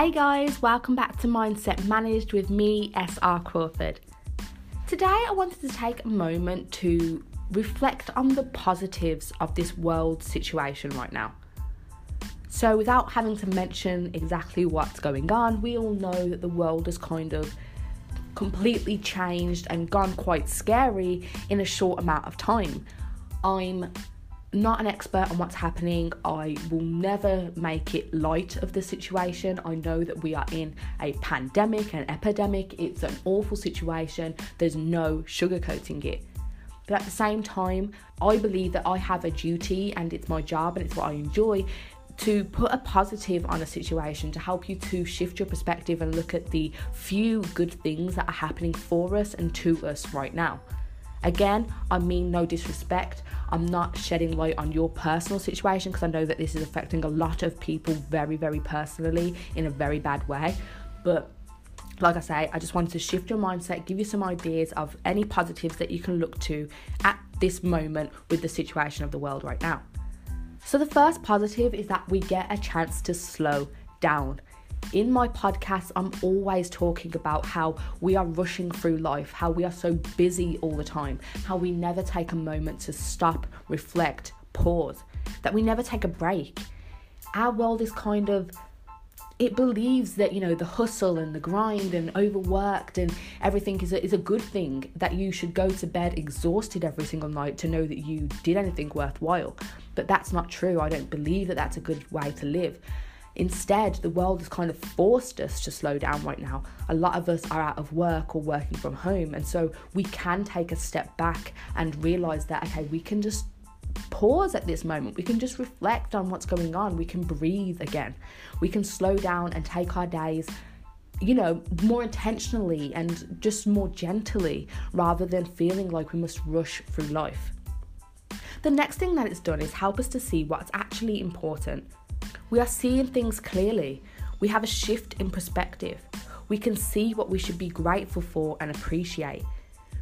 Hey guys, welcome back to Mindset Managed with me, SR Crawford. Today I wanted to take a moment to reflect on the positives of this world situation right now. So, without having to mention exactly what's going on, we all know that the world has kind of completely changed and gone quite scary in a short amount of time. I'm not an expert on what's happening. I will never make it light of the situation. I know that we are in a pandemic, an epidemic. It's an awful situation. There's no sugarcoating it. But at the same time, I believe that I have a duty and it's my job and it's what I enjoy to put a positive on a situation to help you to shift your perspective and look at the few good things that are happening for us and to us right now. Again, I mean no disrespect. I'm not shedding light on your personal situation because I know that this is affecting a lot of people very, very personally in a very bad way. But like I say, I just wanted to shift your mindset, give you some ideas of any positives that you can look to at this moment with the situation of the world right now. So, the first positive is that we get a chance to slow down in my podcast, I'm always talking about how we are rushing through life, how we are so busy all the time, how we never take a moment to stop, reflect, pause, that we never take a break. Our world is kind of it believes that you know the hustle and the grind and overworked and everything is a, is a good thing that you should go to bed exhausted every single night to know that you did anything worthwhile. But that's not true. I don't believe that that's a good way to live Instead, the world has kind of forced us to slow down right now. A lot of us are out of work or working from home, and so we can take a step back and realize that, okay, we can just pause at this moment. We can just reflect on what's going on. We can breathe again. We can slow down and take our days, you know, more intentionally and just more gently rather than feeling like we must rush through life. The next thing that it's done is help us to see what's actually important we are seeing things clearly. We have a shift in perspective. We can see what we should be grateful for and appreciate.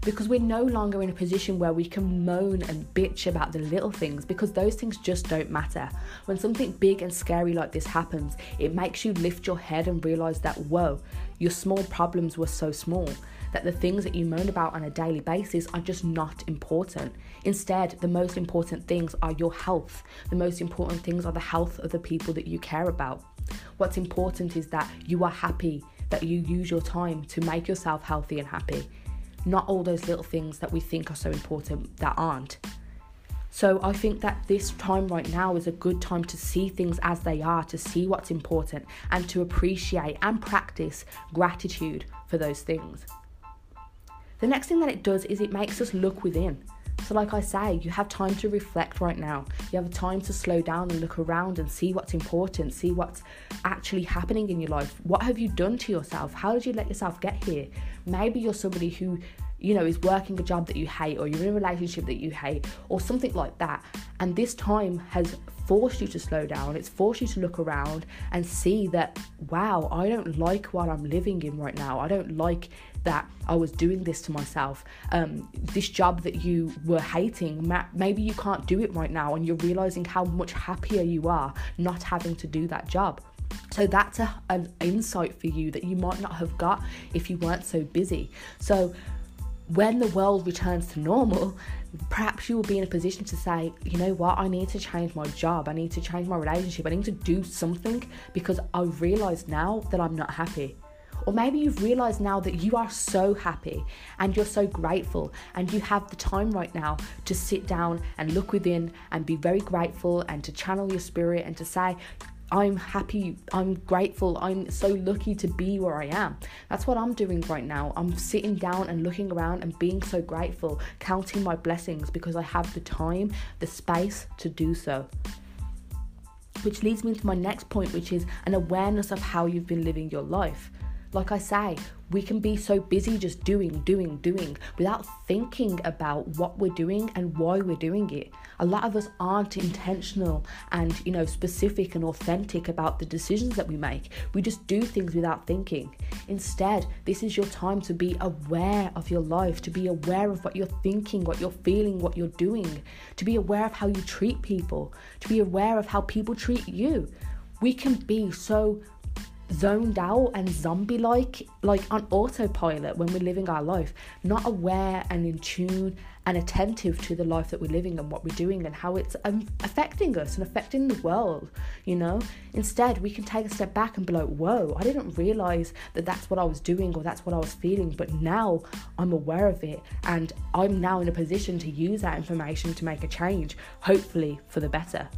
Because we're no longer in a position where we can moan and bitch about the little things because those things just don't matter. When something big and scary like this happens, it makes you lift your head and realize that, whoa, your small problems were so small that the things that you moan about on a daily basis are just not important. Instead, the most important things are your health. The most important things are the health of the people that you care about. What's important is that you are happy, that you use your time to make yourself healthy and happy. Not all those little things that we think are so important that aren't. So I think that this time right now is a good time to see things as they are, to see what's important, and to appreciate and practice gratitude for those things. The next thing that it does is it makes us look within. So, like I say, you have time to reflect right now. You have time to slow down and look around and see what's important, see what's actually happening in your life. What have you done to yourself? How did you let yourself get here? Maybe you're somebody who, you know, is working a job that you hate, or you're in a relationship that you hate, or something like that. And this time has forced you to slow down. It's forced you to look around and see that, wow, I don't like what I'm living in right now. I don't like that I was doing this to myself. Um, this job that you were hating, maybe you can't do it right now, and you're realizing how much happier you are not having to do that job. So that's a, an insight for you that you might not have got if you weren't so busy. So when the world returns to normal, perhaps you will be in a position to say, you know what, I need to change my job, I need to change my relationship, I need to do something because I realize now that I'm not happy. Or maybe you've realized now that you are so happy and you're so grateful, and you have the time right now to sit down and look within and be very grateful and to channel your spirit and to say, I'm happy, I'm grateful, I'm so lucky to be where I am. That's what I'm doing right now. I'm sitting down and looking around and being so grateful, counting my blessings because I have the time, the space to do so. Which leads me to my next point, which is an awareness of how you've been living your life. Like I say, we can be so busy just doing, doing, doing without thinking about what we're doing and why we're doing it. A lot of us aren't intentional and, you know, specific and authentic about the decisions that we make. We just do things without thinking. Instead, this is your time to be aware of your life, to be aware of what you're thinking, what you're feeling, what you're doing, to be aware of how you treat people, to be aware of how people treat you. We can be so zoned out and zombie like, like on autopilot when we're living our life, not aware and in tune and attentive to the life that we're living and what we're doing and how it's um, affecting us and affecting the world, you know? Instead, we can take a step back and be like, whoa, I didn't realize that that's what I was doing or that's what I was feeling, but now I'm aware of it and I'm now in a position to use that information to make a change, hopefully for the better.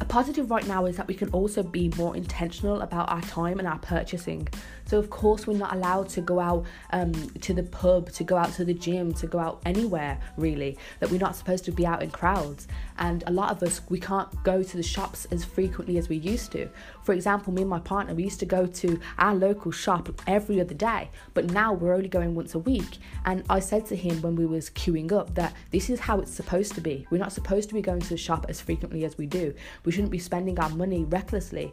A positive right now is that we can also be more intentional about our time and our purchasing. So, of course, we're not allowed to go out um, to the pub, to go out to the gym, to go out anywhere really, that we're not supposed to be out in crowds. And a lot of us, we can't go to the shops as frequently as we used to. For example, me and my partner, we used to go to our local shop every other day, but now we're only going once a week. And I said to him when we was queuing up that this is how it's supposed to be. We're not supposed to be going to the shop as frequently as we do. We shouldn't be spending our money recklessly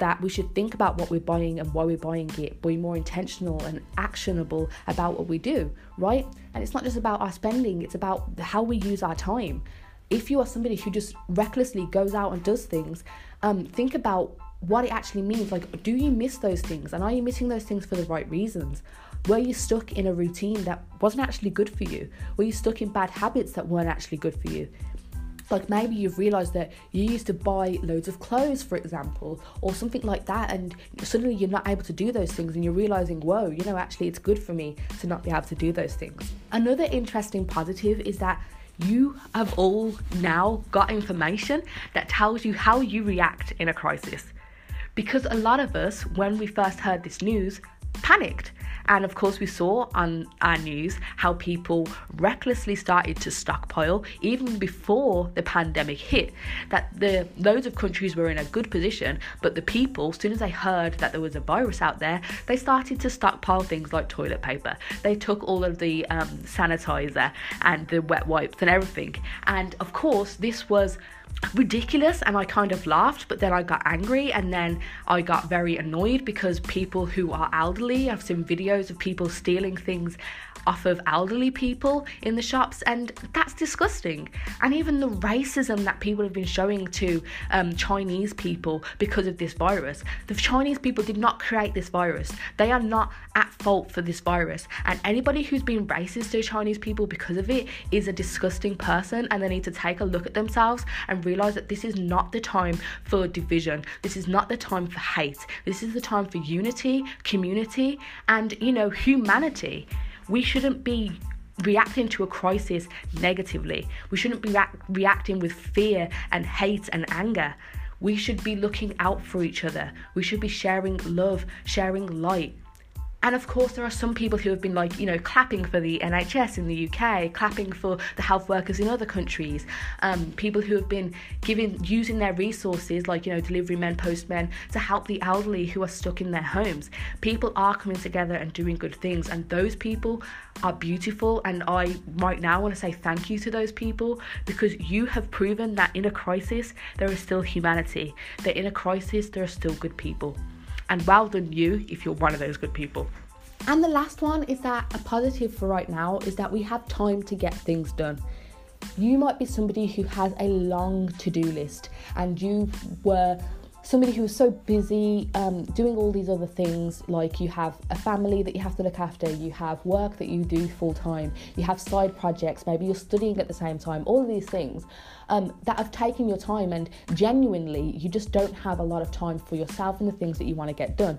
that we should think about what we're buying and why we're buying it, be more intentional and actionable about what we do, right? And it's not just about our spending, it's about how we use our time. If you are somebody who just recklessly goes out and does things, um, think about what it actually means. Like, do you miss those things? And are you missing those things for the right reasons? Were you stuck in a routine that wasn't actually good for you? Were you stuck in bad habits that weren't actually good for you? Like maybe you've realized that you used to buy loads of clothes for example or something like that and suddenly you're not able to do those things and you're realizing whoa you know actually it's good for me to not be able to do those things. Another interesting positive is that you have all now got information that tells you how you react in a crisis. Because a lot of us when we first heard this news panicked and of course, we saw on our news how people recklessly started to stockpile even before the pandemic hit. That the loads of countries were in a good position, but the people, as soon as they heard that there was a virus out there, they started to stockpile things like toilet paper. They took all of the um, sanitizer and the wet wipes and everything. And of course, this was ridiculous and I kind of laughed, but then I got angry and then I got very annoyed because people who are elderly, I've seen videos of people stealing things off of elderly people in the shops, and that's disgusting. And even the racism that people have been showing to um, Chinese people because of this virus. The Chinese people did not create this virus, they are not at fault for this virus. And anybody who's been racist to Chinese people because of it is a disgusting person, and they need to take a look at themselves and realize that this is not the time for division, this is not the time for hate, this is the time for unity, community, and you know, humanity. We shouldn't be reacting to a crisis negatively. We shouldn't be re- reacting with fear and hate and anger. We should be looking out for each other. We should be sharing love, sharing light, and of course, there are some people who have been like, you know, clapping for the NHS in the UK, clapping for the health workers in other countries, um, people who have been giving, using their resources, like, you know, delivery men, postmen, to help the elderly who are stuck in their homes. People are coming together and doing good things, and those people are beautiful. And I, right now, want to say thank you to those people because you have proven that in a crisis, there is still humanity, that in a crisis, there are still good people. And well done, you, if you're one of those good people. And the last one is that a positive for right now is that we have time to get things done. You might be somebody who has a long to do list and you were somebody who is so busy um, doing all these other things like you have a family that you have to look after you have work that you do full time you have side projects maybe you're studying at the same time all of these things um, that have taken your time and genuinely you just don't have a lot of time for yourself and the things that you want to get done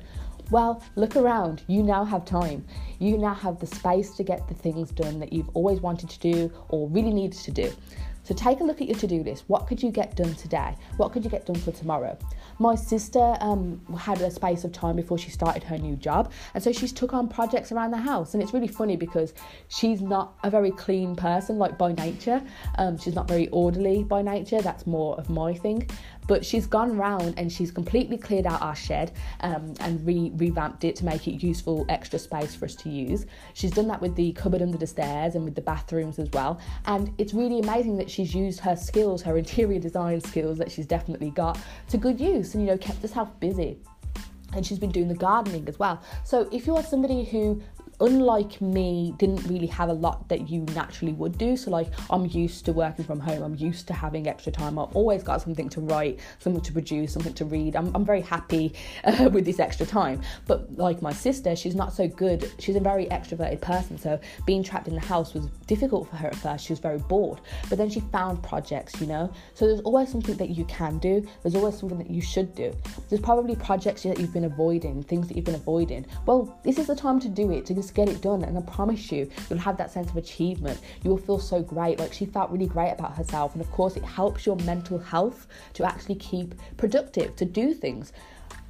well, look around. You now have time. You now have the space to get the things done that you've always wanted to do or really needed to do. So take a look at your to do list. What could you get done today? What could you get done for tomorrow? My sister um, had a space of time before she started her new job, and so she's took on projects around the house. And it's really funny because she's not a very clean person, like by nature. Um, she's not very orderly by nature. That's more of my thing. But she's gone round and she's completely cleared out our shed um, and re- revamped it to make it useful extra space for us to use. She's done that with the cupboard under the stairs and with the bathrooms as well. And it's really amazing that she's used her skills, her interior design skills that she's definitely got, to good use and, you know, kept herself busy and she's been doing the gardening as well. So if you are somebody who unlike me, didn't really have a lot that you naturally would do. So, like, I'm used to working from home, I'm used to having extra time. I've always got something to write, something to produce, something to read. I'm, I'm very happy uh, with this extra time. But, like, my sister, she's not so good. She's a very extroverted person. So, being trapped in the house was difficult for her at first. She was very bored. But then she found projects, you know? So, there's always something that you can do, there's always something that you should do. There's probably projects that you've been avoiding, things that you've been avoiding. Well, this is the time to do it, to just get it done. And I promise you, you'll have that sense of achievement. You will feel so great. Like she felt really great about herself. And of course, it helps your mental health to actually keep productive, to do things.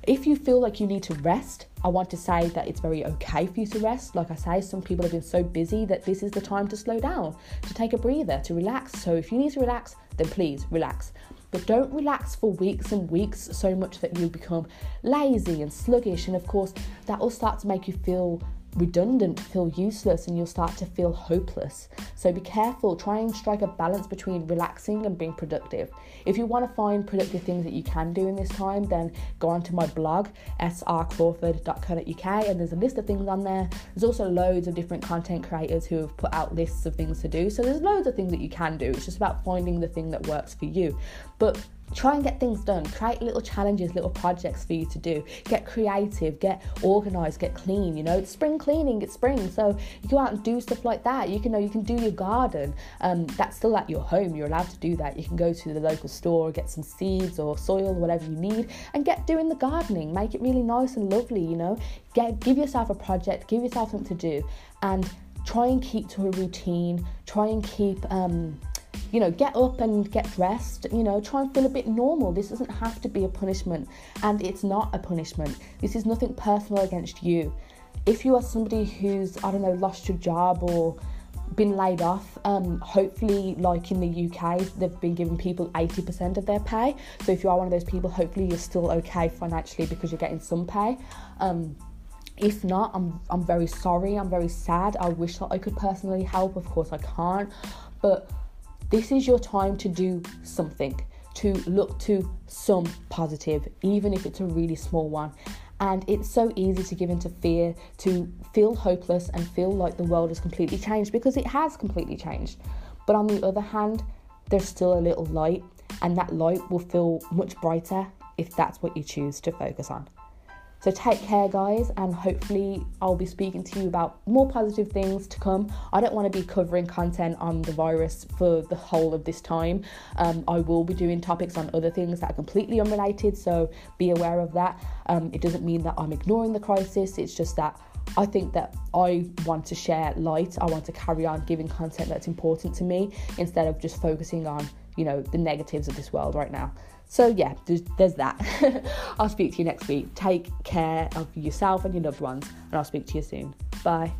If you feel like you need to rest, I want to say that it's very okay for you to rest. Like I say, some people have been so busy that this is the time to slow down, to take a breather, to relax. So if you need to relax, then please relax. But don't relax for weeks and weeks so much that you become lazy and sluggish. And of course, that will start to make you feel redundant, feel useless, and you'll start to feel hopeless. So be careful, try and strike a balance between relaxing and being productive. If you want to find productive things that you can do in this time, then go onto my blog, srcrawford.co.uk, and there's a list of things on there. There's also loads of different content creators who have put out lists of things to do. So there's loads of things that you can do. It's just about finding the thing that works for you. But Try and get things done. Create little challenges, little projects for you to do. Get creative, get organized, get clean. You know, it's spring cleaning, it's spring. So you go out and do stuff like that. You can know you can do your garden. Um, that's still at your home. You're allowed to do that. You can go to the local store, get some seeds or soil, whatever you need, and get doing the gardening. Make it really nice and lovely, you know. Get give yourself a project, give yourself something to do, and try and keep to a routine. Try and keep um you know, get up and get dressed, you know, try and feel a bit normal. This doesn't have to be a punishment, and it's not a punishment. This is nothing personal against you. If you are somebody who's, I don't know, lost your job or been laid off, um, hopefully, like in the UK, they've been giving people 80% of their pay. So if you are one of those people, hopefully you're still okay financially because you're getting some pay. Um, if not, I'm I'm very sorry. I'm very sad. I wish that I could personally help. Of course, I can't. But this is your time to do something, to look to some positive, even if it's a really small one. And it's so easy to give into fear, to feel hopeless and feel like the world has completely changed because it has completely changed. But on the other hand, there's still a little light, and that light will feel much brighter if that's what you choose to focus on. So take care, guys, and hopefully, I'll be speaking to you about more positive things to come. I don't want to be covering content on the virus for the whole of this time. Um, I will be doing topics on other things that are completely unrelated, so be aware of that. Um, it doesn't mean that I'm ignoring the crisis, it's just that I think that I want to share light. I want to carry on giving content that's important to me instead of just focusing on, you know, the negatives of this world right now. So, yeah, there's, there's that. I'll speak to you next week. Take care of yourself and your loved ones, and I'll speak to you soon. Bye.